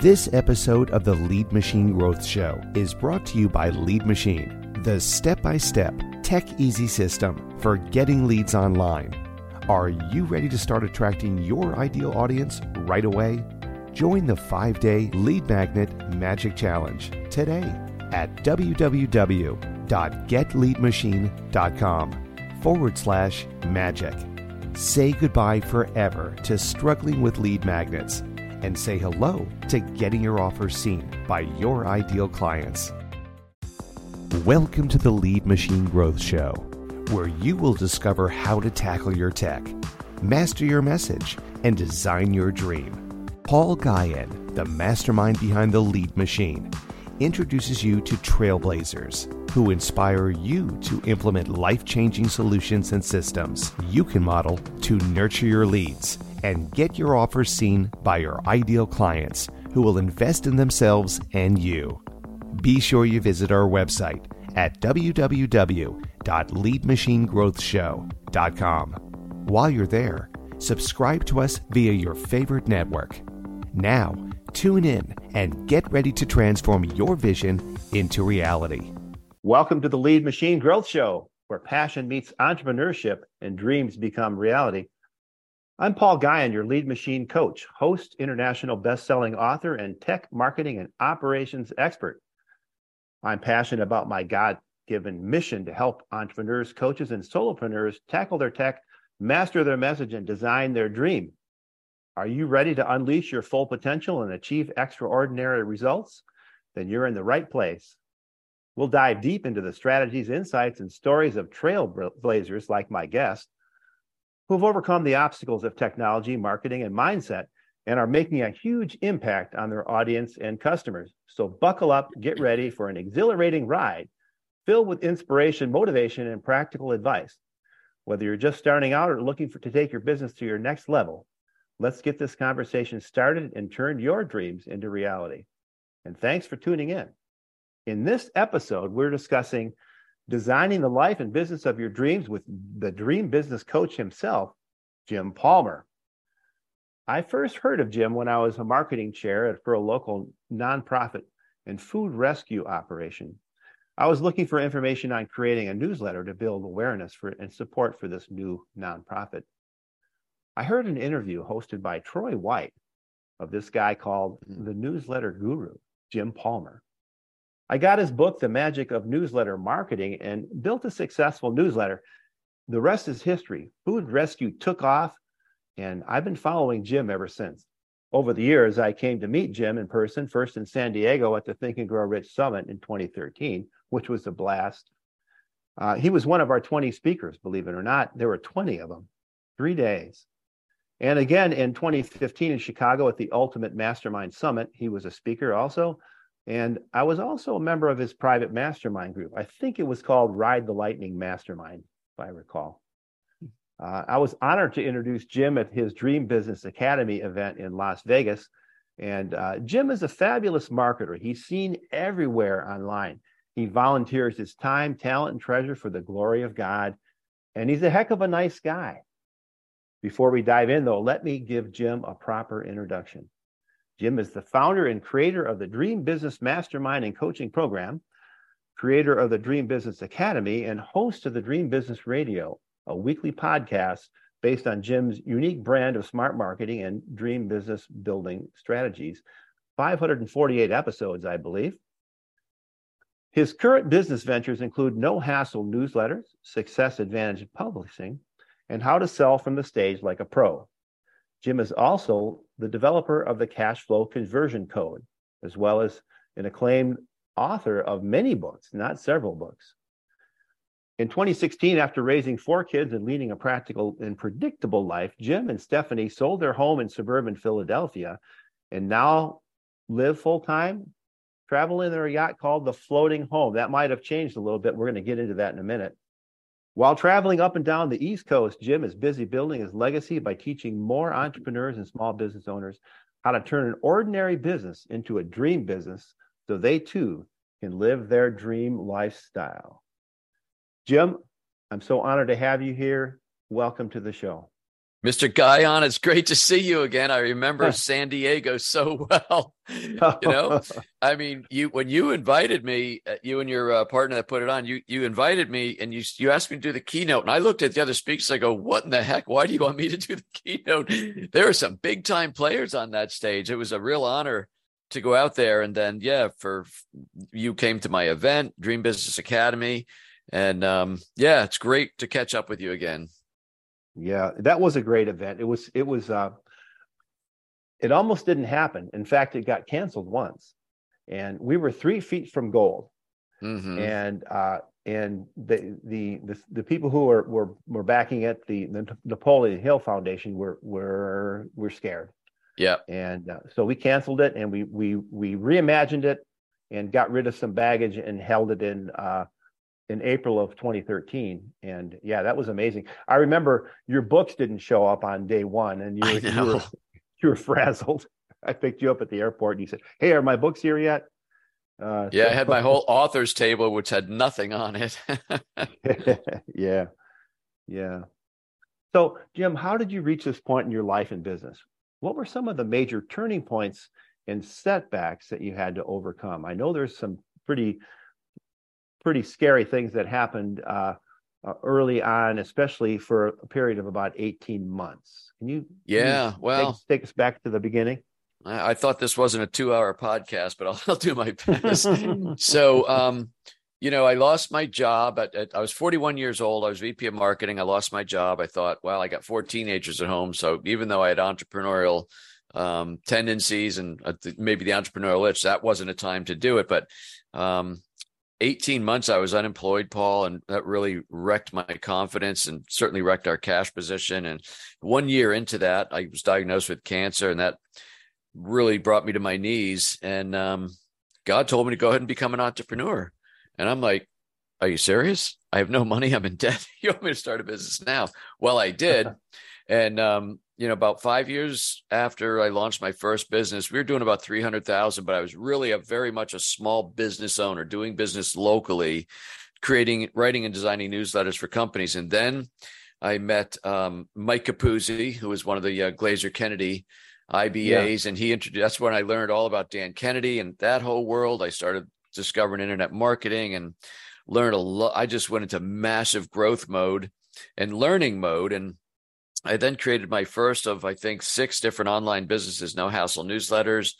This episode of the Lead Machine Growth Show is brought to you by Lead Machine, the step by step, tech easy system for getting leads online. Are you ready to start attracting your ideal audience right away? Join the five day Lead Magnet Magic Challenge today at www.getleadmachine.com forward slash magic. Say goodbye forever to struggling with lead magnets and say hello to getting your offers seen by your ideal clients. Welcome to the Lead Machine Growth Show, where you will discover how to tackle your tech, master your message, and design your dream. Paul Guyon, the mastermind behind the Lead Machine, introduces you to trailblazers who inspire you to implement life changing solutions and systems you can model to nurture your leads and get your offers seen by your ideal clients who will invest in themselves and you. Be sure you visit our website at www.leadmachinegrowthshow.com. While you're there, subscribe to us via your favorite network. Now, tune in and get ready to transform your vision into reality. Welcome to the Lead Machine Growth Show, where passion meets entrepreneurship and dreams become reality. I'm Paul Guyon, your lead machine coach, host, international best-selling author, and tech marketing and operations expert. I'm passionate about my God-given mission to help entrepreneurs, coaches, and solopreneurs tackle their tech, master their message, and design their dream. Are you ready to unleash your full potential and achieve extraordinary results? Then you're in the right place. We'll dive deep into the strategies, insights, and stories of trailblazers like my guest who've overcome the obstacles of technology, marketing, and mindset and are making a huge impact on their audience and customers. So buckle up, get ready for an exhilarating ride filled with inspiration, motivation, and practical advice. Whether you're just starting out or looking for to take your business to your next level, let's get this conversation started and turn your dreams into reality. And thanks for tuning in. In this episode, we're discussing designing the life and business of your dreams with the dream business coach himself, Jim Palmer. I first heard of Jim when I was a marketing chair for a local nonprofit and food rescue operation. I was looking for information on creating a newsletter to build awareness for and support for this new nonprofit. I heard an interview hosted by Troy White of this guy called the newsletter guru, Jim Palmer. I got his book, The Magic of Newsletter Marketing, and built a successful newsletter. The rest is history. Food Rescue took off, and I've been following Jim ever since. Over the years, I came to meet Jim in person, first in San Diego at the Think and Grow Rich Summit in 2013, which was a blast. Uh, he was one of our 20 speakers, believe it or not. There were 20 of them, three days. And again in 2015 in Chicago at the Ultimate Mastermind Summit, he was a speaker also. And I was also a member of his private mastermind group. I think it was called Ride the Lightning Mastermind, if I recall. Uh, I was honored to introduce Jim at his Dream Business Academy event in Las Vegas. And uh, Jim is a fabulous marketer. He's seen everywhere online. He volunteers his time, talent, and treasure for the glory of God. And he's a heck of a nice guy. Before we dive in, though, let me give Jim a proper introduction. Jim is the founder and creator of the Dream Business Mastermind and Coaching Program, creator of the Dream Business Academy, and host of the Dream Business Radio, a weekly podcast based on Jim's unique brand of smart marketing and dream business building strategies. 548 episodes, I believe. His current business ventures include No Hassle newsletters, Success Advantage Publishing, and How to Sell from the Stage Like a Pro. Jim is also the developer of the cash flow conversion code, as well as an acclaimed author of many books, not several books. In 2016, after raising four kids and leading a practical and predictable life, Jim and Stephanie sold their home in suburban Philadelphia and now live full time, travel in their yacht called the Floating Home. That might have changed a little bit. We're going to get into that in a minute. While traveling up and down the East Coast, Jim is busy building his legacy by teaching more entrepreneurs and small business owners how to turn an ordinary business into a dream business so they too can live their dream lifestyle. Jim, I'm so honored to have you here. Welcome to the show. Mr. Guyon, it's great to see you again. I remember San Diego so well. you know, I mean, you when you invited me, uh, you and your uh, partner that put it on, you you invited me and you you asked me to do the keynote, and I looked at the other speakers. I go, "What in the heck? Why do you want me to do the keynote?" There are some big time players on that stage. It was a real honor to go out there, and then yeah, for you came to my event, Dream Business Academy, and um, yeah, it's great to catch up with you again. Yeah, that was a great event. It was it was uh it almost didn't happen. In fact, it got canceled once. And we were three feet from gold. Mm-hmm. And uh and the, the the the people who were were were backing it, the, the Napoleon Hill Foundation were were were scared. Yeah. And uh, so we canceled it and we we we reimagined it and got rid of some baggage and held it in uh in April of 2013. And yeah, that was amazing. I remember your books didn't show up on day one and you, you, were, you were frazzled. I picked you up at the airport and you said, Hey, are my books here yet? Uh, yeah, so- I had my whole author's table, which had nothing on it. yeah. Yeah. So, Jim, how did you reach this point in your life and business? What were some of the major turning points and setbacks that you had to overcome? I know there's some pretty pretty scary things that happened uh, uh, early on, especially for a period of about 18 months. Can you? Yeah, can you well, take, take, us back to the beginning. I, I thought this wasn't a two-hour podcast, but I'll, I'll do my best. so, um, you know, I lost my job at, at, I was 41 years old. I was VP of marketing. I lost my job. I thought, well, I got four teenagers at home. So even though I had entrepreneurial um, tendencies and uh, maybe the entrepreneurial itch, that wasn't a time to do it. But um, 18 months I was unemployed, Paul, and that really wrecked my confidence and certainly wrecked our cash position. And one year into that, I was diagnosed with cancer, and that really brought me to my knees. And um, God told me to go ahead and become an entrepreneur. And I'm like, Are you serious? I have no money. I'm in debt. you want me to start a business now? Well, I did. and um, you know, about five years after I launched my first business, we were doing about 300,000, but I was really a very much a small business owner doing business locally, creating, writing and designing newsletters for companies. And then I met um, Mike Capuzzi, who was one of the uh, Glazer Kennedy IBAs. Yeah. And he introduced, that's when I learned all about Dan Kennedy and that whole world. I started discovering internet marketing and learned a lot. I just went into massive growth mode and learning mode. And I then created my first of, I think, six different online businesses, no hassle newsletters.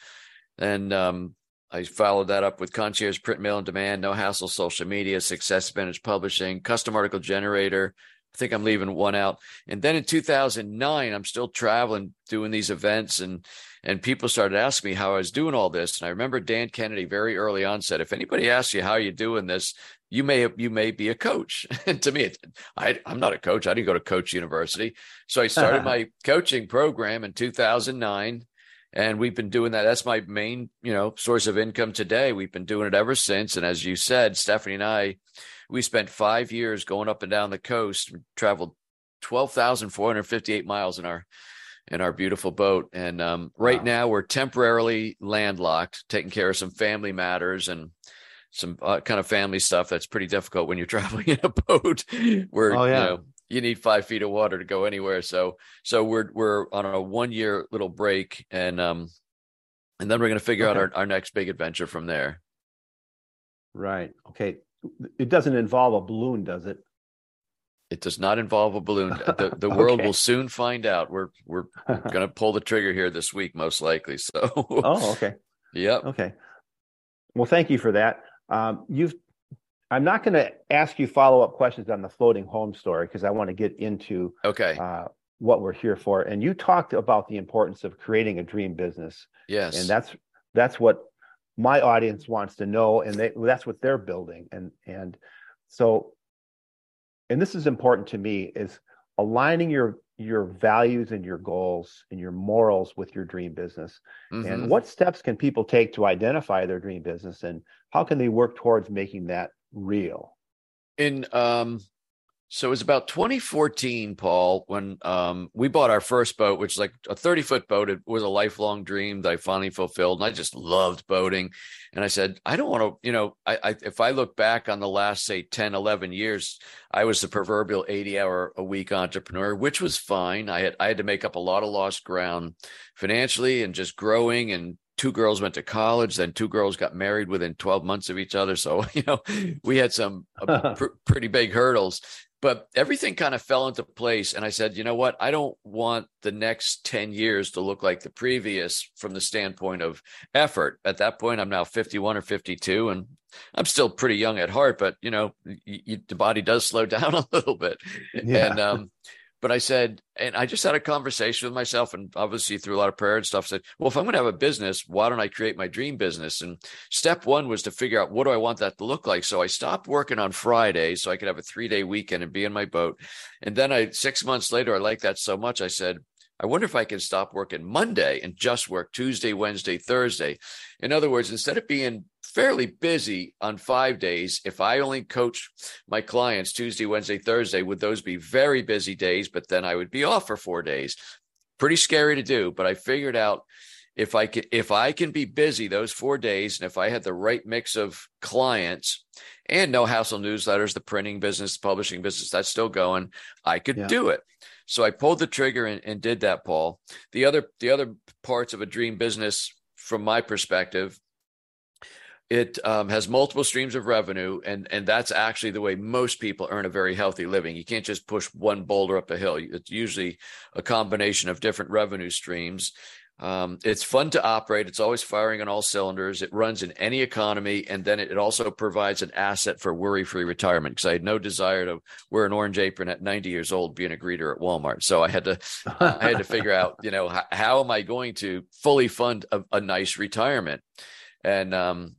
And um, I followed that up with concierge print mail and demand, no hassle social media, success advantage publishing, custom article generator. I think I'm leaving one out. And then in 2009, I'm still traveling, doing these events, and and people started asking me how I was doing all this. And I remember Dan Kennedy very early on said, "If anybody asks you how you're doing this, you may you may be a coach. and to me, I, I'm not a coach. I didn't go to Coach University. So I started my coaching program in 2009, and we've been doing that. That's my main you know source of income today. We've been doing it ever since. And as you said, Stephanie and I, we spent five years going up and down the coast, traveled 12,458 miles in our in our beautiful boat. And um, right wow. now, we're temporarily landlocked, taking care of some family matters and some uh, kind of family stuff that's pretty difficult when you're traveling in a boat where oh, yeah. you know you need five feet of water to go anywhere. So so we're we're on a one year little break and um and then we're gonna figure okay. out our, our next big adventure from there. Right. Okay. It doesn't involve a balloon, does it? It does not involve a balloon. The the world will soon find out. We're we're gonna pull the trigger here this week, most likely. So Oh, okay. Yep. Okay. Well, thank you for that. Um, you've I'm not going to ask you follow up questions on the floating home story because I want to get into okay uh, what we're here for. And you talked about the importance of creating a dream business. Yes, and that's that's what my audience wants to know, and they, that's what they're building. And and so, and this is important to me is aligning your your values and your goals and your morals with your dream business mm-hmm. and what steps can people take to identify their dream business and how can they work towards making that real in um So it was about 2014, Paul, when um, we bought our first boat, which is like a 30 foot boat. It was a lifelong dream that I finally fulfilled. And I just loved boating. And I said, I don't want to, you know, I, I, if I look back on the last, say, 10, 11 years, I was the proverbial 80 hour a week entrepreneur, which was fine. I had, I had to make up a lot of lost ground financially and just growing and two girls went to college then two girls got married within 12 months of each other so you know we had some uh, pr- pretty big hurdles but everything kind of fell into place and i said you know what? I don't want the next 10 years to look like the previous from the standpoint of effort. At that point i'm now 51 or 52 and i'm still pretty young at heart but you know you, the body does slow down a little bit. Yeah. and um but I said, and I just had a conversation with myself, and obviously through a lot of prayer and stuff, said, well, if I'm going to have a business, why don't I create my dream business? And step one was to figure out what do I want that to look like. So I stopped working on Friday so I could have a three day weekend and be in my boat. And then I, six months later, I liked that so much. I said, I wonder if I can stop working Monday and just work Tuesday, Wednesday, Thursday. In other words, instead of being fairly busy on five days, if I only coach my clients Tuesday, Wednesday, Thursday, would those be very busy days? But then I would be off for four days. Pretty scary to do, but I figured out if I can if I can be busy those four days, and if I had the right mix of clients and no hassle newsletters, the printing business, the publishing business, that's still going, I could yeah. do it. So I pulled the trigger and, and did that, Paul. The other the other parts of a dream business, from my perspective, it um, has multiple streams of revenue, and and that's actually the way most people earn a very healthy living. You can't just push one boulder up a hill. It's usually a combination of different revenue streams. Um, it's fun to operate. It's always firing on all cylinders. It runs in any economy, and then it, also provides an asset for worry-free retirement. Because I had no desire to wear an orange apron at 90 years old, being a greeter at Walmart. So I had to, I had to figure out, you know, how, how am I going to fully fund a, a nice retirement? And um,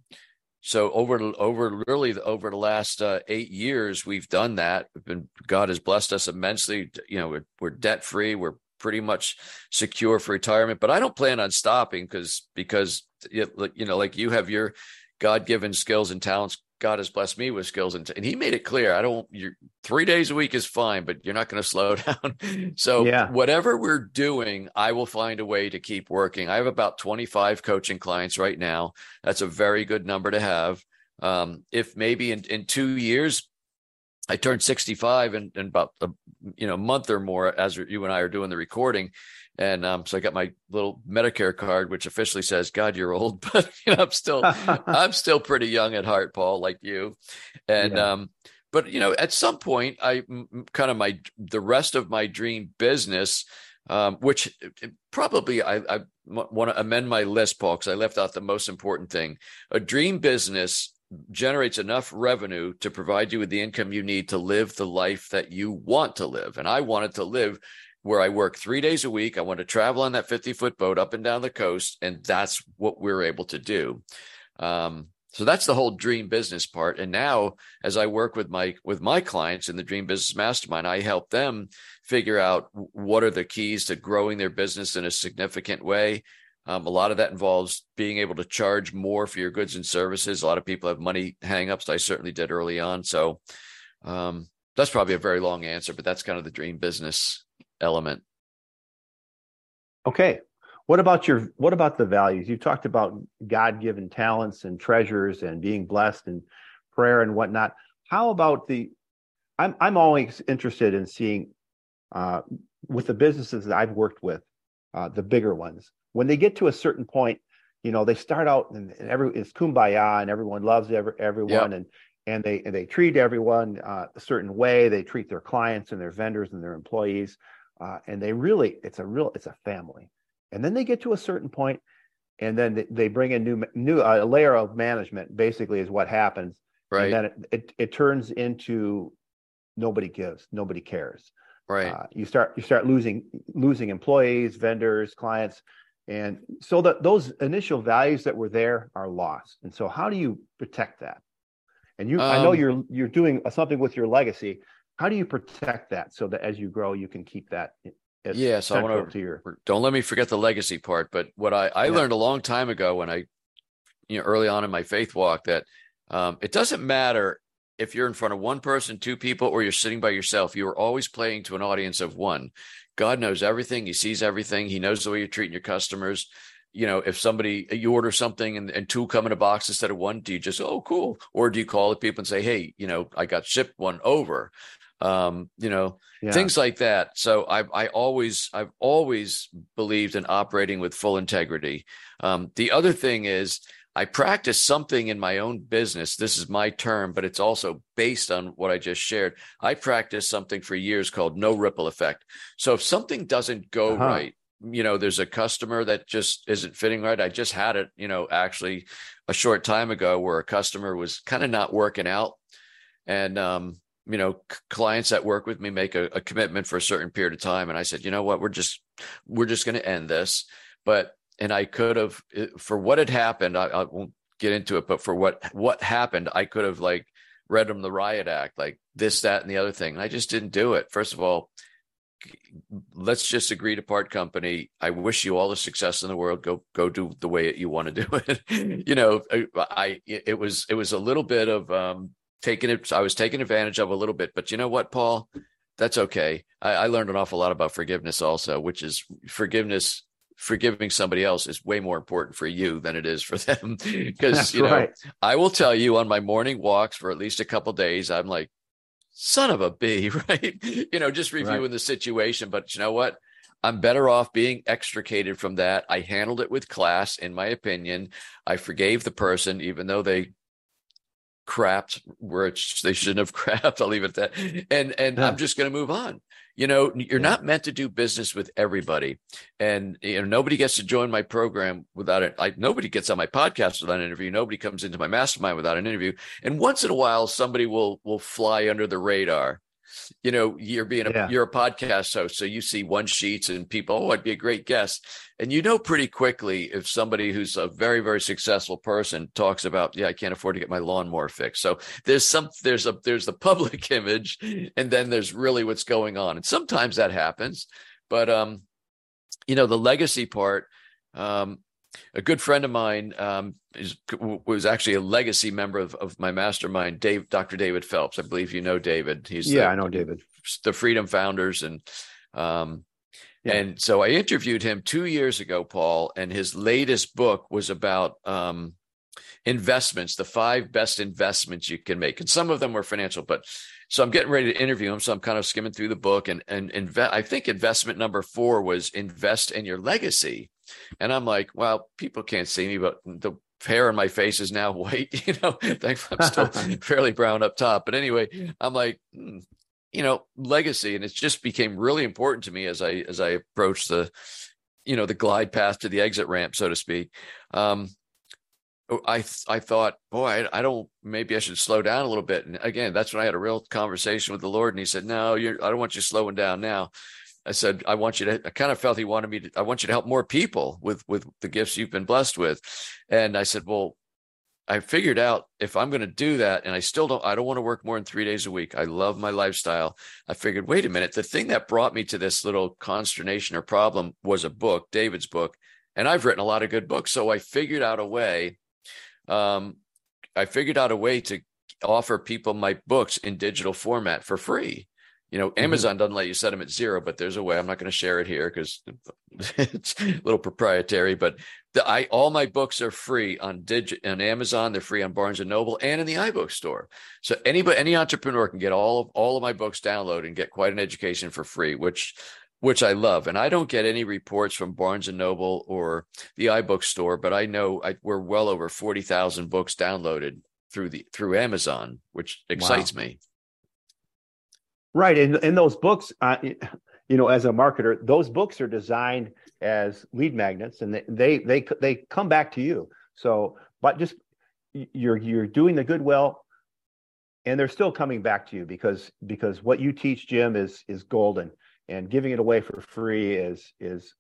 so over over really over the last uh, eight years, we've done that. We've been God has blessed us immensely. You know, we're, we're debt free. We're pretty much secure for retirement. But I don't plan on stopping because because you know, like you have your God given skills and talents. God has blessed me with skills and, and he made it clear. I don't, you're three days a week is fine, but you're not going to slow down. so yeah. whatever we're doing, I will find a way to keep working. I have about 25 coaching clients right now. That's a very good number to have. Um, if maybe in, in two years, I turned 65 in, in about a you know month or more as you and I are doing the recording, and um, so I got my little Medicare card, which officially says, "God, you're old," but you know, I'm still I'm still pretty young at heart, Paul, like you, and yeah. um, but you know, at some point, I kind of my the rest of my dream business. Um, which probably I, I want to amend my list, Paul, because I left out the most important thing. A dream business generates enough revenue to provide you with the income you need to live the life that you want to live. And I wanted to live where I work three days a week. I want to travel on that 50 foot boat up and down the coast. And that's what we're able to do. Um, so that's the whole dream business part. And now as I work with my, with my clients in the dream business mastermind, I help them figure out what are the keys to growing their business in a significant way um, a lot of that involves being able to charge more for your goods and services. A lot of people have money hangups. I certainly did early on. So um, that's probably a very long answer, but that's kind of the dream business element. Okay. What about your what about the values? You talked about God-given talents and treasures and being blessed and prayer and whatnot. How about the I'm I'm always interested in seeing uh, with the businesses that I've worked with, uh, the bigger ones when they get to a certain point, you know, they start out and, and every it's kumbaya and everyone loves every, everyone yep. and and they and they treat everyone uh, a certain way. They treat their clients and their vendors and their employees, uh, and they really it's a real it's a family. And then they get to a certain point, and then they, they bring in new new uh, a layer of management. Basically, is what happens. Right. And then it, it, it turns into nobody gives, nobody cares. Right. Uh, you start you start losing losing employees, vendors, clients and so that those initial values that were there are lost. And so how do you protect that? And you, um, I know um, you're you're doing something with your legacy. How do you protect that so that as you grow, you can keep that? yeah, so I want to. Your... Don't let me forget the legacy part. But what I I yeah. learned a long time ago when I, you know, early on in my faith walk that um, it doesn't matter if you're in front of one person, two people, or you're sitting by yourself, you are always playing to an audience of one. God knows everything. He sees everything. He knows the way you're treating your customers. You know, if somebody you order something and, and two come in a box instead of one, do you just oh cool, or do you call the people and say, hey, you know, I got shipped one over, um, you know, yeah. things like that. So I I always I've always believed in operating with full integrity. Um, the other thing is I practice something in my own business. This is my term, but it's also based on what I just shared. I practice something for years called no ripple effect. So if something doesn't go uh-huh. right, you know, there's a customer that just isn't fitting right. I just had it, you know, actually a short time ago where a customer was kind of not working out. And, um, you know, clients that work with me make a, a commitment for a certain period of time. And I said, you know what, we're just, we're just going to end this. But and I could have for what had happened. I, I, won't get into it, but for what what happened, I could have like read them the riot act, like this, that, and the other thing. And I just didn't do it. First of all, let's just agree to part company. I wish you all the success in the world. Go go do the way that you want to do it. you know, I it was it was a little bit of um taking it. I was taking advantage of a little bit, but you know what, Paul. That's okay. I, I learned an awful lot about forgiveness also, which is forgiveness forgiving somebody else is way more important for you than it is for them. Because you know, right. I will tell you on my morning walks for at least a couple days, I'm like, son of a a b, right? you know, just reviewing right. the situation. But you know what? I'm better off being extricated from that. I handled it with class, in my opinion. I forgave the person, even though they crapped where they shouldn't have crapped. I'll leave it at that. And and yeah. I'm just going to move on. You know, you're yeah. not meant to do business with everybody, and you know nobody gets to join my program without it. Like nobody gets on my podcast without an interview. Nobody comes into my mastermind without an interview. And once in a while, somebody will will fly under the radar you know you're being a yeah. you're a podcast host so you see one sheets and people oh i'd be a great guest. And you know pretty quickly if somebody who's a very very successful person talks about yeah i can't afford to get my lawnmower fixed. So there's some there's a there's the public image and then there's really what's going on. And sometimes that happens but um you know the legacy part um a good friend of mine um, is, was actually a legacy member of, of my mastermind, Dave, Dr. David Phelps. I believe you know David. He's yeah, the, I know David. The Freedom Founders, and um, yeah. and so I interviewed him two years ago, Paul, and his latest book was about um, investments, the five best investments you can make, and some of them were financial, but so I'm getting ready to interview him. So I'm kind of skimming through the book, and and I think investment number four was invest in your legacy. And I'm like, well, people can't see me, but the hair on my face is now white. You know, thankfully I'm still fairly brown up top. But anyway, I'm like, hmm, you know, legacy, and it just became really important to me as I as I approached the, you know, the glide path to the exit ramp, so to speak. Um, I I thought, boy, I, I, don't. Maybe I should slow down a little bit. And again, that's when I had a real conversation with the Lord, and He said, "No, you're. I don't want you slowing down now. I said, I want you to, I kind of felt he wanted me to, I want you to help more people with, with the gifts you've been blessed with. And I said, well, I figured out if I'm going to do that, and I still don't, I don't want to work more than three days a week. I love my lifestyle. I figured, wait a minute, the thing that brought me to this little consternation or problem was a book, David's book. And I've written a lot of good books. So I figured out a way, um, I figured out a way to offer people my books in digital format for free. You know, mm-hmm. Amazon mm-hmm. doesn't let you set them at zero, but there's a way. I'm not going to share it here because it's a little proprietary. But the, I all my books are free on digit on Amazon. They're free on Barnes and Noble and in the iBook store. So anybody, any entrepreneur can get all of all of my books downloaded and get quite an education for free, which which I love. And I don't get any reports from Barnes and Noble or the iBook store, but I know I, we're well over forty thousand books downloaded through the through Amazon, which excites wow. me. Right, and in those books, uh, you know, as a marketer, those books are designed as lead magnets, and they they they, they come back to you. So, but just you're you're doing the goodwill, and they're still coming back to you because because what you teach, Jim, is is golden, and giving it away for free is is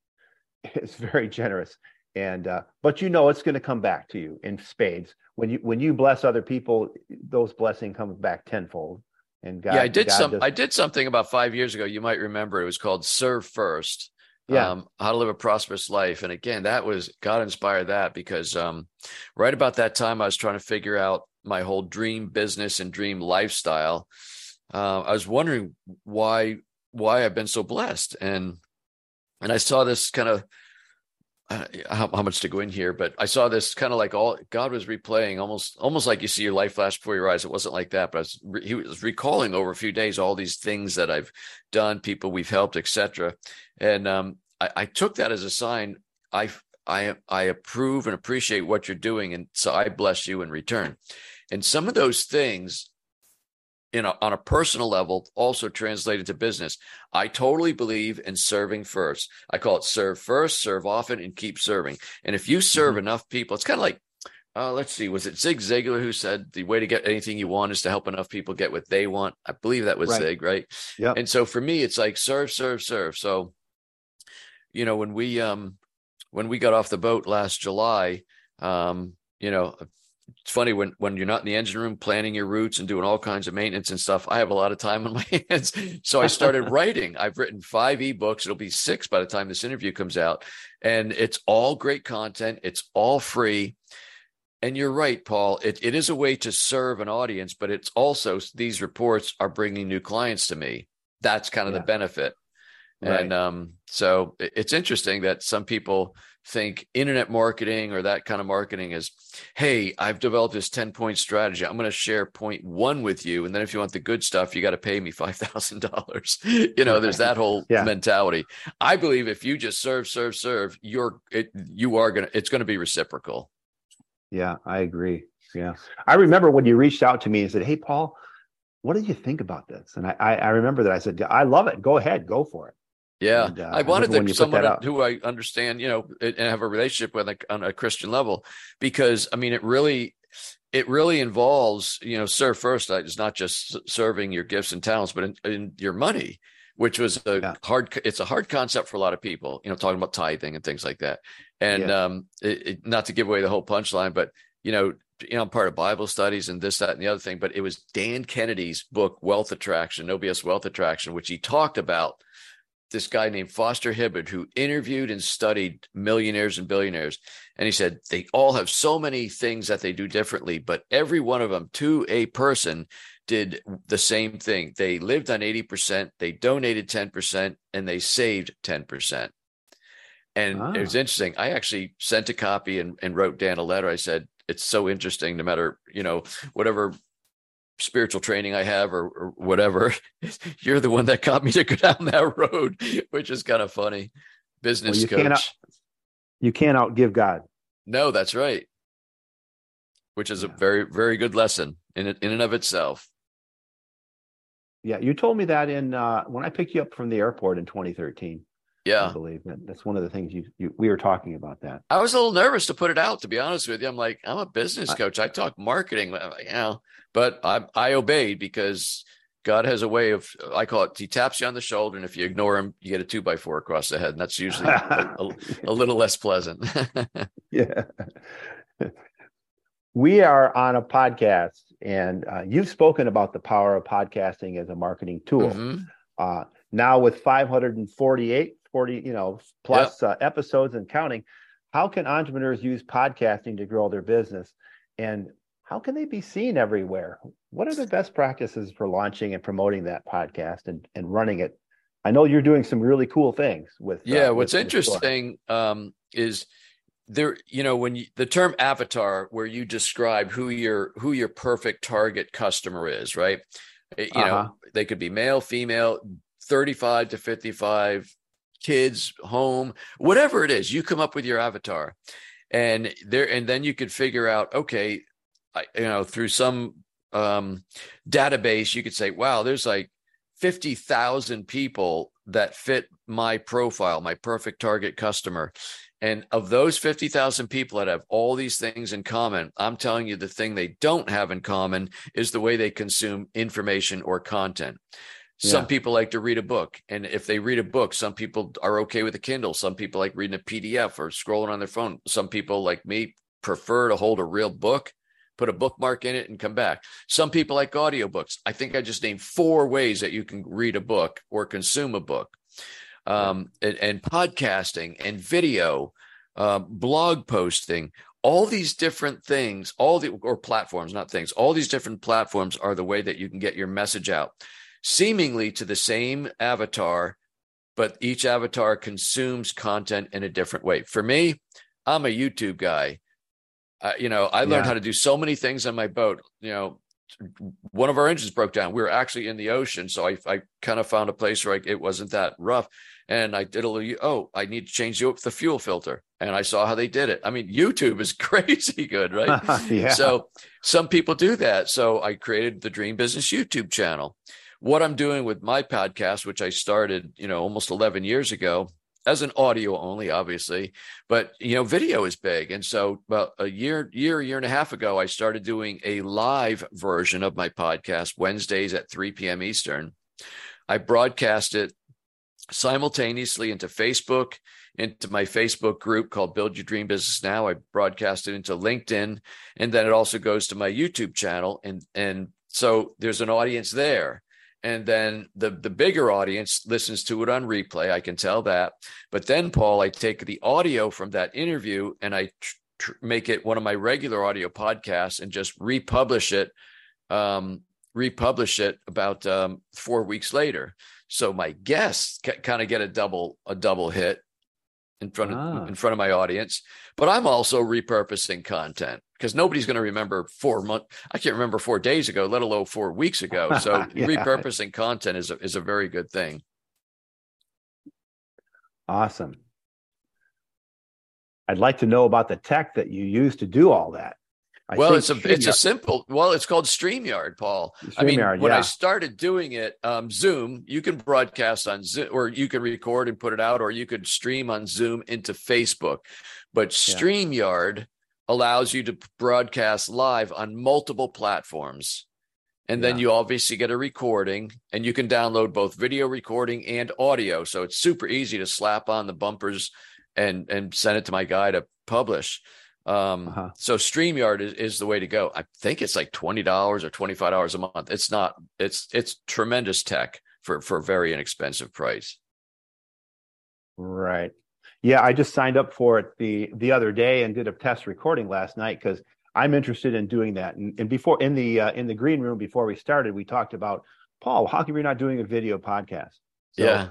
is very generous. And uh, but you know it's going to come back to you in spades when you when you bless other people, those blessings come back tenfold. And God, yeah, I did God some. Does... I did something about five years ago. You might remember. It was called "Serve First. Yeah. Um, how to live a prosperous life. And again, that was God inspired that because um, right about that time, I was trying to figure out my whole dream business and dream lifestyle, uh, I was wondering why why I've been so blessed, and and I saw this kind of how, how, much to go in here, but I saw this kind of like all God was replaying, almost almost like you see your life flash before your eyes. It wasn't like that, but was he was recalling over a few days all these things that I've done, people we've helped, etc. And um, I, I took that as a sign. I I I approve and appreciate what you're doing, and so I bless you in return. And some of those things you know, on a personal level, also translated to business. I totally believe in serving first. I call it serve first, serve often, and keep serving. And if you serve mm-hmm. enough people, it's kind of like, uh, let's see, was it Zig Ziglar who said the way to get anything you want is to help enough people get what they want? I believe that was right. Zig, right? Yeah. And so for me, it's like serve, serve, serve. So, you know, when we um when we got off the boat last July, um, you know, it's funny when when you're not in the engine room planning your routes and doing all kinds of maintenance and stuff i have a lot of time on my hands. So i started writing. I've written five ebooks. It'll be six by the time this interview comes out. And it's all great content. It's all free. And you're right paul. It, it is a way to serve an audience but it's also these reports are bringing new clients to me. That's kind of yeah. the benefit. Right. and um, so it's interesting that some people think internet marketing or that kind of marketing is, hey, I've developed this 10 point strategy. I'm going to share point one with you. And then if you want the good stuff, you got to pay me $5,000. you know, there's that whole yeah. mentality. I believe if you just serve, serve, serve, you're, it, you are going to, it's going to be reciprocal. Yeah, I agree. Yeah. I remember when you reached out to me and said, Hey, Paul, what did you think about this? And I, I remember that I said, I love it. Go ahead, go for it. Yeah, and, uh, I wanted to, someone who I understand, you know, and have a relationship with on a Christian level, because I mean, it really, it really involves, you know, serve first. It's not just serving your gifts and talents, but in, in your money, which was a yeah. hard. It's a hard concept for a lot of people, you know, talking about tithing and things like that. And yeah. um, it, it, not to give away the whole punchline, but you know, you know, I'm part of Bible studies and this, that, and the other thing. But it was Dan Kennedy's book, Wealth Attraction, No BS Wealth Attraction, which he talked about this guy named Foster Hibbard who interviewed and studied millionaires and billionaires. And he said they all have so many things that they do differently, but every one of them to a person did the same thing. They lived on 80%, they donated 10%, and they saved 10%. And ah. it was interesting. I actually sent a copy and, and wrote Dan a letter. I said, it's so interesting, no matter, you know, whatever spiritual training I have or, or, whatever, you're the one that got me to go down that road, which is kind of funny. Business well, you coach. Can't you can't outgive God. No, that's right. Which is a very, very good lesson in it, in and of itself. Yeah, you told me that in uh, when I picked you up from the airport in 2013. Yeah, I believe that that's one of the things you, you we were talking about that. I was a little nervous to put it out, to be honest with you. I'm like, I'm a business coach. I, talk marketing, you know, but I I obeyed because God has a way of I call it. He taps you on the shoulder, and if you ignore him, you get a two by four across the head, and that's usually a, a, a little less pleasant. yeah. We are on a podcast, and uh, you've spoken about the power of podcasting as a marketing tool. Mm-hmm. Uh, now with 548 40, you know, plus yep. uh, episodes and counting. How can entrepreneurs use podcasting to grow their business? And how can they be seen everywhere? What are the best practices for launching and promoting that podcast and, and running it? I know you're doing some really cool things with. Uh, yeah, uh, what's with interesting um, is there. You know, when you, the term avatar, where you describe who your who your perfect target customer is, right? You uh-huh. know, they could be male, female, 35 to 55, kids, home, whatever it is, you come up with your avatar. And there, and then you could figure out, okay, I, you know, through some um, database, you could say, wow, there's like 50,000 people that fit my profile, my perfect target customer. And of those 50,000 people that have all these things in common, I'm telling you the thing they don't have in common is the way they consume information or content. Some yeah. people like to read a book. And if they read a book, some people are okay with a Kindle. Some people like reading a PDF or scrolling on their phone. Some people, like me, prefer to hold a real book, put a bookmark in it, and come back. Some people like audiobooks. I think I just named four ways that you can read a book or consume a book. Um, and, and podcasting and video, uh, blog posting, all these different things, all the or platforms, not things, all these different platforms are the way that you can get your message out, seemingly to the same avatar, but each avatar consumes content in a different way. For me, I'm a YouTube guy. Uh, you know, I learned yeah. how to do so many things on my boat. You know, one of our engines broke down. We were actually in the ocean, so I, I kind of found a place where I, it wasn't that rough. And I did a little. Oh, I need to change the fuel filter, and I saw how they did it. I mean, YouTube is crazy good, right? yeah. So some people do that. So I created the Dream Business YouTube channel. What I'm doing with my podcast, which I started, you know, almost 11 years ago, as an audio only, obviously, but you know, video is big. And so about a year, year, year and a half ago, I started doing a live version of my podcast Wednesdays at 3 p.m. Eastern. I broadcast it simultaneously into Facebook, into my Facebook group called Build Your Dream Business Now. I broadcast it into LinkedIn, and then it also goes to my YouTube channel. And and so there's an audience there and then the the bigger audience listens to it on replay i can tell that. But then paul i take the audio from that interview and i tr- tr- make it one of my regular audio podcasts and just republish it um, republish it about um, four weeks later. So my guests kind of get a double a double hit in front of ah. in front of my audience but i'm also repurposing content because nobody's going to remember four months. I can't remember four days ago, let alone four weeks ago. So yeah. repurposing content is a, is a very good thing. Awesome. I'd like to know about the tech that you use to do all that. I well, it's a StreamYard. it's a simple. Well, it's called Streamyard, Paul. StreamYard, I mean, when yeah. I started doing it, um, Zoom, you can broadcast on Zoom, or you can record and put it out, or you could stream on Zoom into Facebook. But Streamyard allows you to broadcast live on multiple platforms. And then yeah. you obviously get a recording and you can download both video recording and audio. So it's super easy to slap on the bumpers and and send it to my guy to publish. Um, uh-huh. so StreamYard is, is the way to go. I think it's like $20 or $25 a month. It's not, it's, it's tremendous tech for, for a very inexpensive price. Right. Yeah, I just signed up for it the the other day and did a test recording last night because I'm interested in doing that. And, and before in the uh, in the green room before we started, we talked about Paul. How come you're not doing a video podcast? So yeah,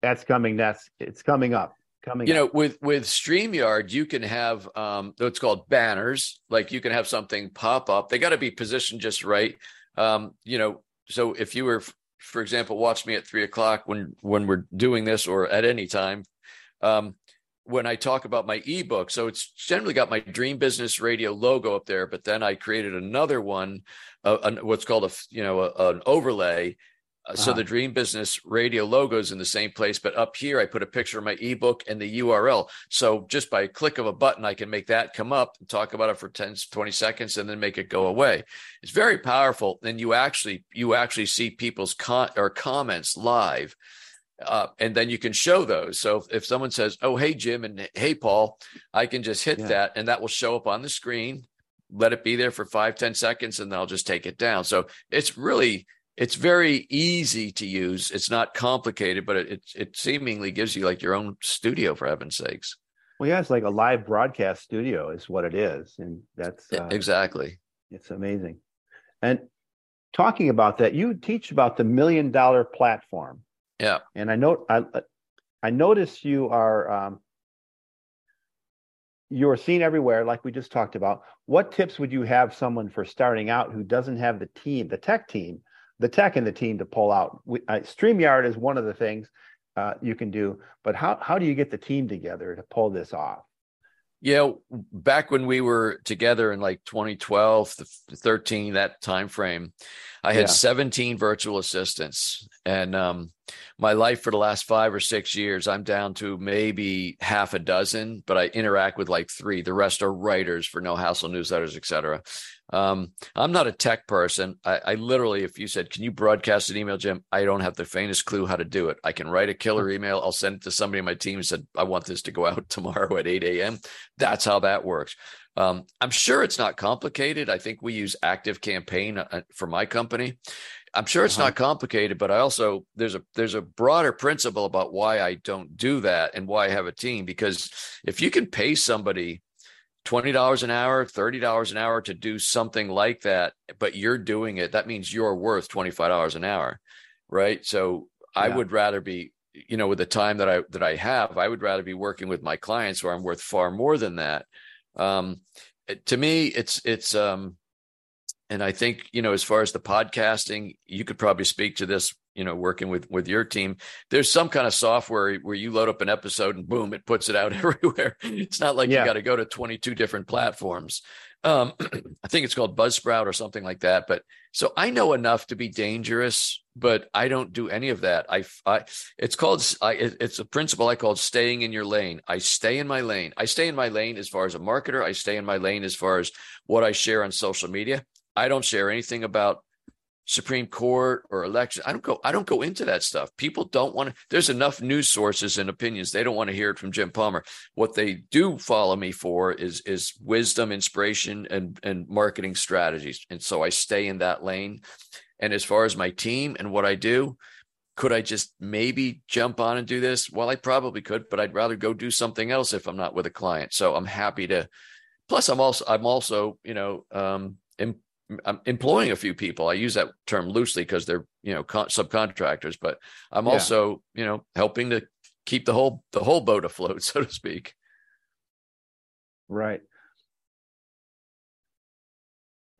that's coming. That's it's coming up. Coming. You up. know, with with Streamyard, you can have um, what's called banners. Like you can have something pop up. They got to be positioned just right. Um, you know, so if you were, for example, watch me at three o'clock when when we're doing this, or at any time. Um, when I talk about my ebook. So it's generally got my Dream Business Radio logo up there, but then I created another one, uh, an, what's called a you know a, an overlay. Uh, uh-huh. So the Dream Business Radio logo is in the same place, but up here I put a picture of my ebook and the URL. So just by a click of a button, I can make that come up and talk about it for 10, 20 seconds and then make it go away. It's very powerful. And you actually you actually see people's con- or comments live. Uh, and then you can show those. So if, if, someone says, "Oh, hey Jim," and "Hey Paul," I can just hit yeah. that, and that will show up on the screen. Let it be there for five, ten seconds, and then I'll just take it down. So it's really, it's very easy to use. It's not complicated, but it, it, it seemingly gives you like your own studio for heaven's sakes. Well, yeah, it's like a live broadcast studio is what it is, and that's uh, exactly. It's amazing. And talking about that, you teach about the million dollar platform yeah. And I know I I notice you are um, you're seen everywhere, like we just talked about. What tips would you have someone for starting out who doesn't have the team, the tech team, the tech and the team to pull out? We, uh, Streamyard is one of the things uh, you can do, but how how do you get the team together to pull this off? Yeah, back when we were together in like 2012, 13, that time frame, I had yeah. 17 virtual assistants, and um, my life for the last five or six years, I'm down to maybe half a dozen, but I interact with like three. The rest are writers for No Hassle newsletters, etc. Um, I'm not a tech person. I, I, literally, if you said, "Can you broadcast an email, Jim?" I don't have the faintest clue how to do it. I can write a killer email. I'll send it to somebody on my team. And said, "I want this to go out tomorrow at 8 a.m." That's how that works. Um, I'm sure it's not complicated. I think we use Active Campaign uh, for my company. I'm sure it's uh-huh. not complicated, but I also there's a there's a broader principle about why I don't do that and why I have a team. Because if you can pay somebody $20 an hour, $30 an hour to do something like that, but you're doing it, that means you're worth $25 an hour. Right. So yeah. I would rather be, you know, with the time that I that I have, I would rather be working with my clients where I'm worth far more than that. Um, to me, it's it's um, and I think you know, as far as the podcasting, you could probably speak to this you know working with with your team. There's some kind of software where you load up an episode and boom it puts it out everywhere. It's not like yeah. you got to go to 22 different platforms. Um, i think it's called buzzsprout or something like that but so i know enough to be dangerous but i don't do any of that. I, I it's called I, it's a principle i call staying in your lane. I stay in my lane. I stay in my lane as far as a marketer. I stay in my lane as far as what i share on social media i don't share anything about Supreme Court or election. I don't go. I don't go into that stuff. People don't want to. There's enough news sources and opinions. They don't want to hear it from Jim Palmer. What they do follow me for is is wisdom, inspiration, and and marketing strategies. And so I stay in that lane. And as far as my team and what I do, could I just maybe jump on and do this? Well, I probably could, but I'd rather go do something else if I'm not with a client. So I'm happy to. Plus, I'm also I'm also you know um, I'm employing a few people. I use that term loosely because they're you know con- subcontractors, but I'm yeah. also you know helping to keep the whole the whole boat afloat, so to speak. Right.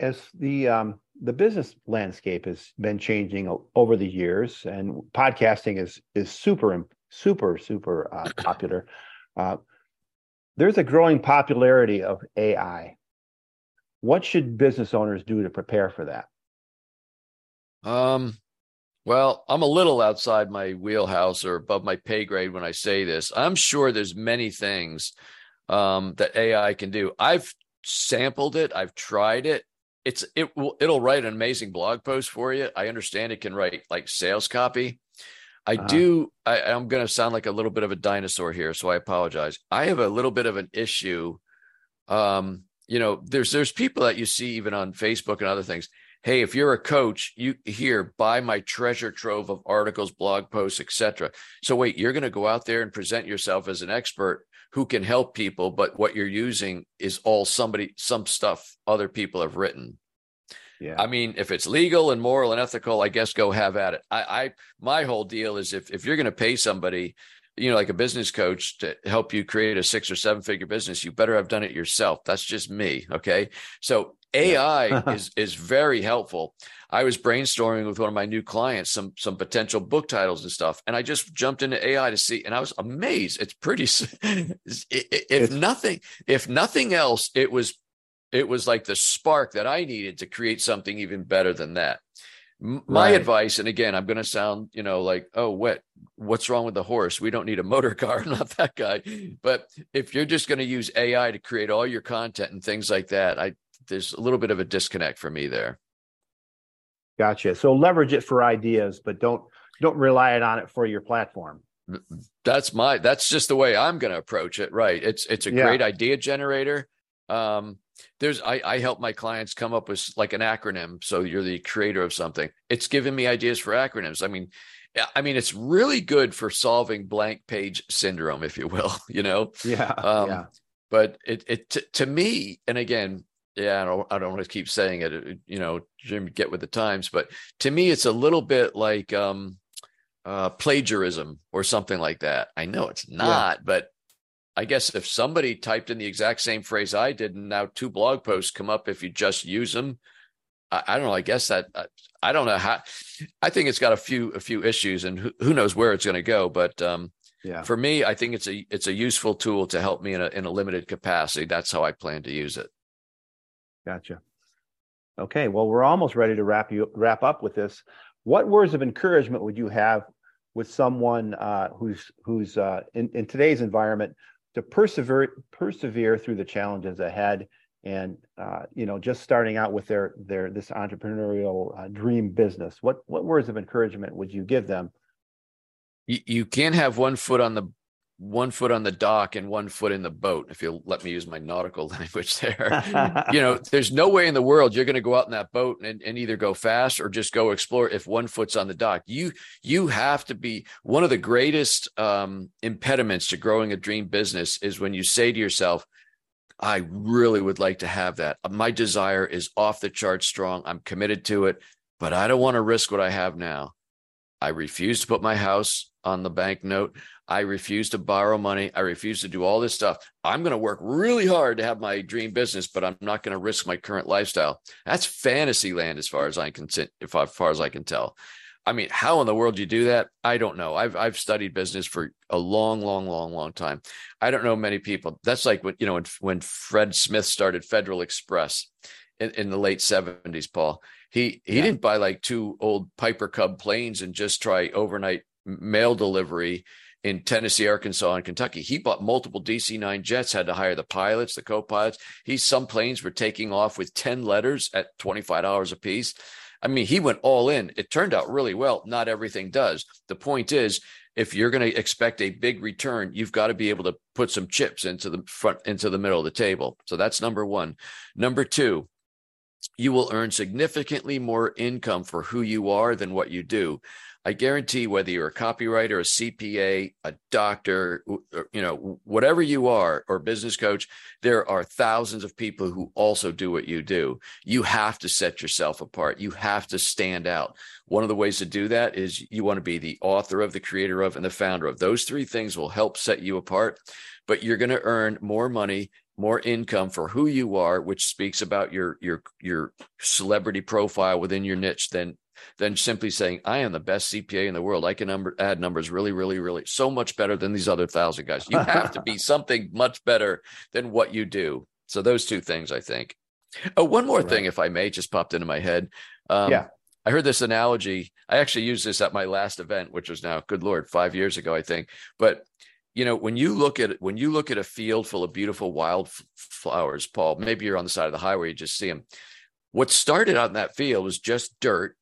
As the um, the business landscape has been changing over the years, and podcasting is is super super super uh, popular. Uh, there's a growing popularity of AI what should business owners do to prepare for that? Um, well, I'm a little outside my wheelhouse or above my pay grade when I say this. I'm sure there's many things um, that AI can do. I've sampled it. I've tried it. It's it will it'll write an amazing blog post for you. I understand it can write like sales copy. I uh-huh. do. I, I'm going to sound like a little bit of a dinosaur here, so I apologize. I have a little bit of an issue um, you know there's there's people that you see even on facebook and other things. Hey if you're a coach you here buy my treasure trove of articles blog posts etc so wait you're going to go out there and present yourself as an expert who can help people but what you're using is all somebody some stuff other people have written. Yeah. I mean if it's legal and moral and ethical i guess go have at it. I i my whole deal is if if you're going to pay somebody you know, like a business coach to help you create a six or seven figure business, you better have done it yourself. That's just me. Okay. So AI is is very helpful. I was brainstorming with one of my new clients some some potential book titles and stuff, and I just jumped into AI to see, and I was amazed. It's pretty. if nothing, if nothing else, it was it was like the spark that I needed to create something even better than that my right. advice and again i'm going to sound you know like oh what what's wrong with the horse? We don't need a motor car i'm not that guy. But if you're just going to use ai to create all your content and things like that i there's a little bit of a disconnect for me there. Gotcha. So leverage it for ideas but don't don't rely on it for your platform. That's my that's just the way i'm going to approach it right. It's it's a yeah. great idea generator um there's I, I help my clients come up with like an acronym so you're the creator of something it's given me ideas for acronyms i mean i mean it's really good for solving blank page syndrome if you will you know yeah, um, yeah. but it it t- to me and again yeah I don't, I don't want to keep saying it you know Jim, get with the times but to me it's a little bit like um uh plagiarism or something like that i know it's not yeah. but I guess if somebody typed in the exact same phrase I did, and now two blog posts come up if you just use them, I, I don't know. I guess that I, I, don't know how. I think it's got a few a few issues, and who, who knows where it's going to go. But um, yeah, for me, I think it's a it's a useful tool to help me in a in a limited capacity. That's how I plan to use it. Gotcha. Okay, well, we're almost ready to wrap you wrap up with this. What words of encouragement would you have with someone uh, who's who's uh, in, in today's environment to persevere persevere through the challenges ahead and uh, you know just starting out with their their this entrepreneurial uh, dream business. What what words of encouragement would you give them? You, you can't have one foot on the one foot on the dock and one foot in the boat if you'll let me use my nautical language there you know there's no way in the world you're going to go out in that boat and, and either go fast or just go explore if one foot's on the dock you you have to be one of the greatest um, impediments to growing a dream business is when you say to yourself I really would like to have that. My desire is off the chart strong. I'm committed to it, but I don't want to risk what I have now. I refuse to put my house on the bank note. I refuse to borrow money. I refuse to do all this stuff. I'm going to work really hard to have my dream business, but I'm not going to risk my current lifestyle. That's fantasy land as far as I can, as far as I can tell. I mean, how in the world do you do that? I don't know. I've I've studied business for a long, long, long, long time. I don't know many people. That's like when you know when when Fred Smith started Federal Express in, in the late seventies. Paul, he he yeah. didn't buy like two old Piper Cub planes and just try overnight mail delivery in Tennessee, Arkansas, and Kentucky. He bought multiple DC 9 jets, had to hire the pilots, the co pilots. He, some planes were taking off with 10 letters at $25 a piece. I mean, he went all in. It turned out really well. Not everything does. The point is, if you're going to expect a big return, you've got to be able to put some chips into the front, into the middle of the table. So that's number one. Number two, you will earn significantly more income for who you are than what you do. I guarantee whether you're a copywriter, a CPA, a doctor, you know, whatever you are, or business coach, there are thousands of people who also do what you do. You have to set yourself apart. You have to stand out. One of the ways to do that is you want to be the author of, the creator of, and the founder of. Those three things will help set you apart, but you're going to earn more money more income for who you are which speaks about your your your celebrity profile within your niche than than simply saying, I am the best CPA in the world. I can number, add numbers really, really, really so much better than these other thousand guys. You have to be something much better than what you do. So those two things, I think. Oh, one more right. thing, if I may, just popped into my head. Um, yeah. I heard this analogy. I actually used this at my last event, which was now, good Lord, five years ago, I think. But you know, when you look at when you look at a field full of beautiful wild flowers, Paul, maybe you're on the side of the highway, you just see them. What started on that field was just dirt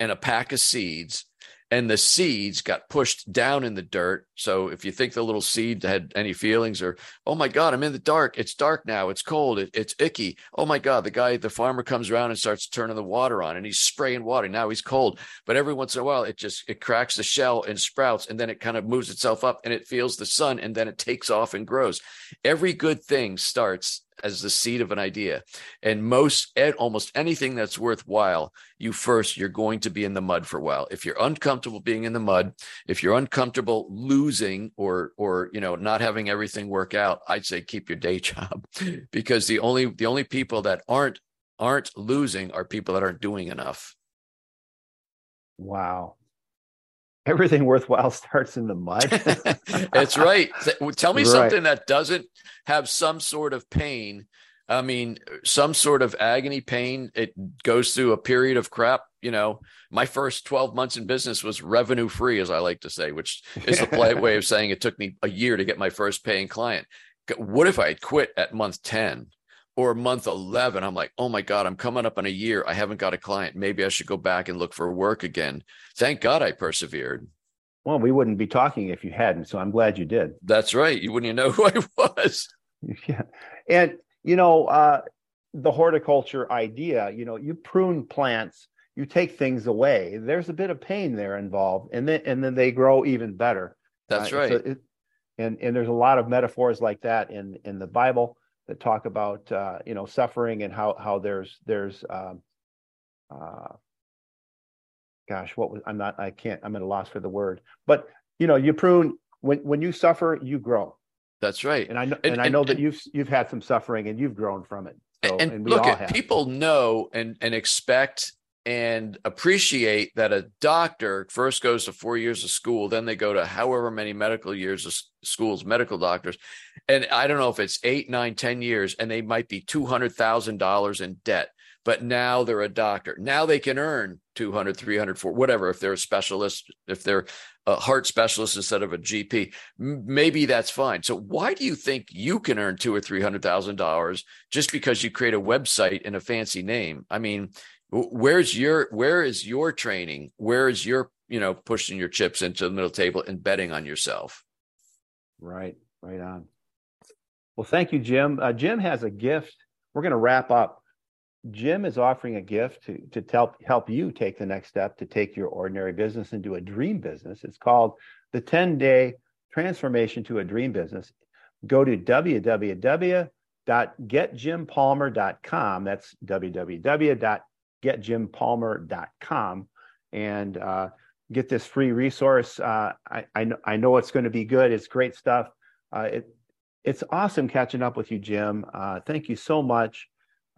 and a pack of seeds and the seeds got pushed down in the dirt. So if you think the little seed had any feelings or, oh my God, I'm in the dark. It's dark now. It's cold. It, it's icky. Oh my God. The guy, the farmer comes around and starts turning the water on and he's spraying water. Now he's cold. But every once in a while, it just, it cracks the shell and sprouts and then it kind of moves itself up and it feels the sun and then it takes off and grows. Every good thing starts as the seed of an idea. And most, almost anything that's worthwhile, you first, you're going to be in the mud for a while. If you're uncomfortable being in the mud, if you're uncomfortable losing or, or, you know, not having everything work out, I'd say keep your day job because the only, the only people that aren't, aren't losing are people that aren't doing enough. Wow everything worthwhile starts in the mud. That's right. Tell me right. something that doesn't have some sort of pain. I mean, some sort of agony pain. It goes through a period of crap. You know, my first 12 months in business was revenue free, as I like to say, which is the polite way of saying it took me a year to get my first paying client. What if I had quit at month 10? Or month 11 i'm like oh my god i'm coming up on a year. I haven't got a client. Maybe i should go back and look for work again. Thank god i persevered. Well we wouldn't be talking if you hadn't so i'm glad you did. That's right. You wouldn't even know who i was. Yeah. And you know uh, the horticulture idea you know you prune plants you take things away. There's a bit of pain there involved and then and then they grow even better. That's uh, right. so it, and and there's a lot of metaphors like that in in the bible that talk about uh, you know suffering and how how there's there's um, uh, gosh what was I'm not I can't I'm at a loss for the word. But you know you prune when when you suffer you grow. That's right. And I know and, and I know and, that you've you've had some suffering and you've grown from it. So, and, and look at people know and and expect and appreciate that a doctor first goes to four years of school, then they go to however many medical years of schools, medical doctors. And I don't know if it's eight, nine, ten years, and they might be $200,000 in debt. But now they're a doctor. Now they can earn 200, 300, for whatever. If they're a specialist, if they're a heart specialist instead of a GP, maybe that's fine. So why do you think you can earn two or three hundred thousand dollars just because you create a website and a fancy name? I mean, where's your where is your training? Where is your you know pushing your chips into the middle table and betting on yourself? Right right on. Well thank you jim. Uh, jim has a gift. We're going to wrap up. Jim is offering a gift to to help help you take the next step to take your ordinary business into a dream business. It's called the 10 day transformation to a dream business. Go to www www.getjimpalmer.com. That's www.getjimpalmer.com. And uh, get this free resource. Uh, I, I, know, I know it's going to be good. It's great stuff. Uh, it, it's awesome catching up with you, Jim. Uh, thank you so much.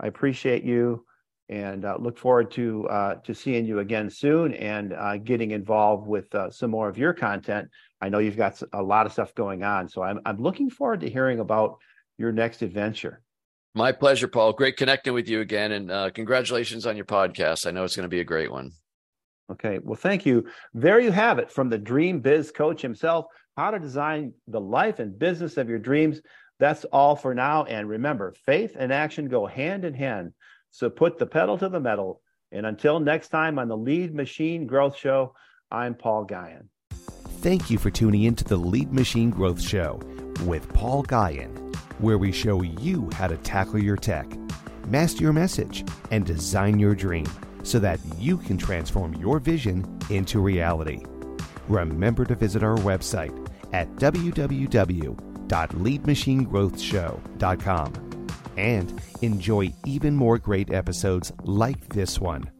I appreciate you and uh, look forward to uh, to seeing you again soon and getting involved with some more of your content. I know you've got a lot of stuff going on, so I'm I'm looking forward to hearing about your next adventure. My pleasure, Paul. Great connecting with you again, and uh, congratulations on your podcast. I know it's going to be a great one. Okay, well, thank you. There you have it from the Dream Biz Coach himself. How to design the life and business of your dreams. That's all for now. And remember, faith and action go hand in hand. So put the pedal to the metal. And until next time on the Lead Machine Growth Show, I'm Paul Guyon. Thank you for tuning in to the Lead Machine Growth Show with Paul Guyon, where we show you how to tackle your tech, master your message, and design your dream so that you can transform your vision into reality. Remember to visit our website at www.leadmachinegrowthshow.com and enjoy even more great episodes like this one.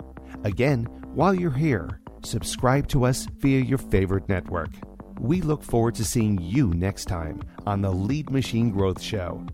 Again, while you're here, subscribe to us via your favorite network. We look forward to seeing you next time on the Lead Machine Growth Show.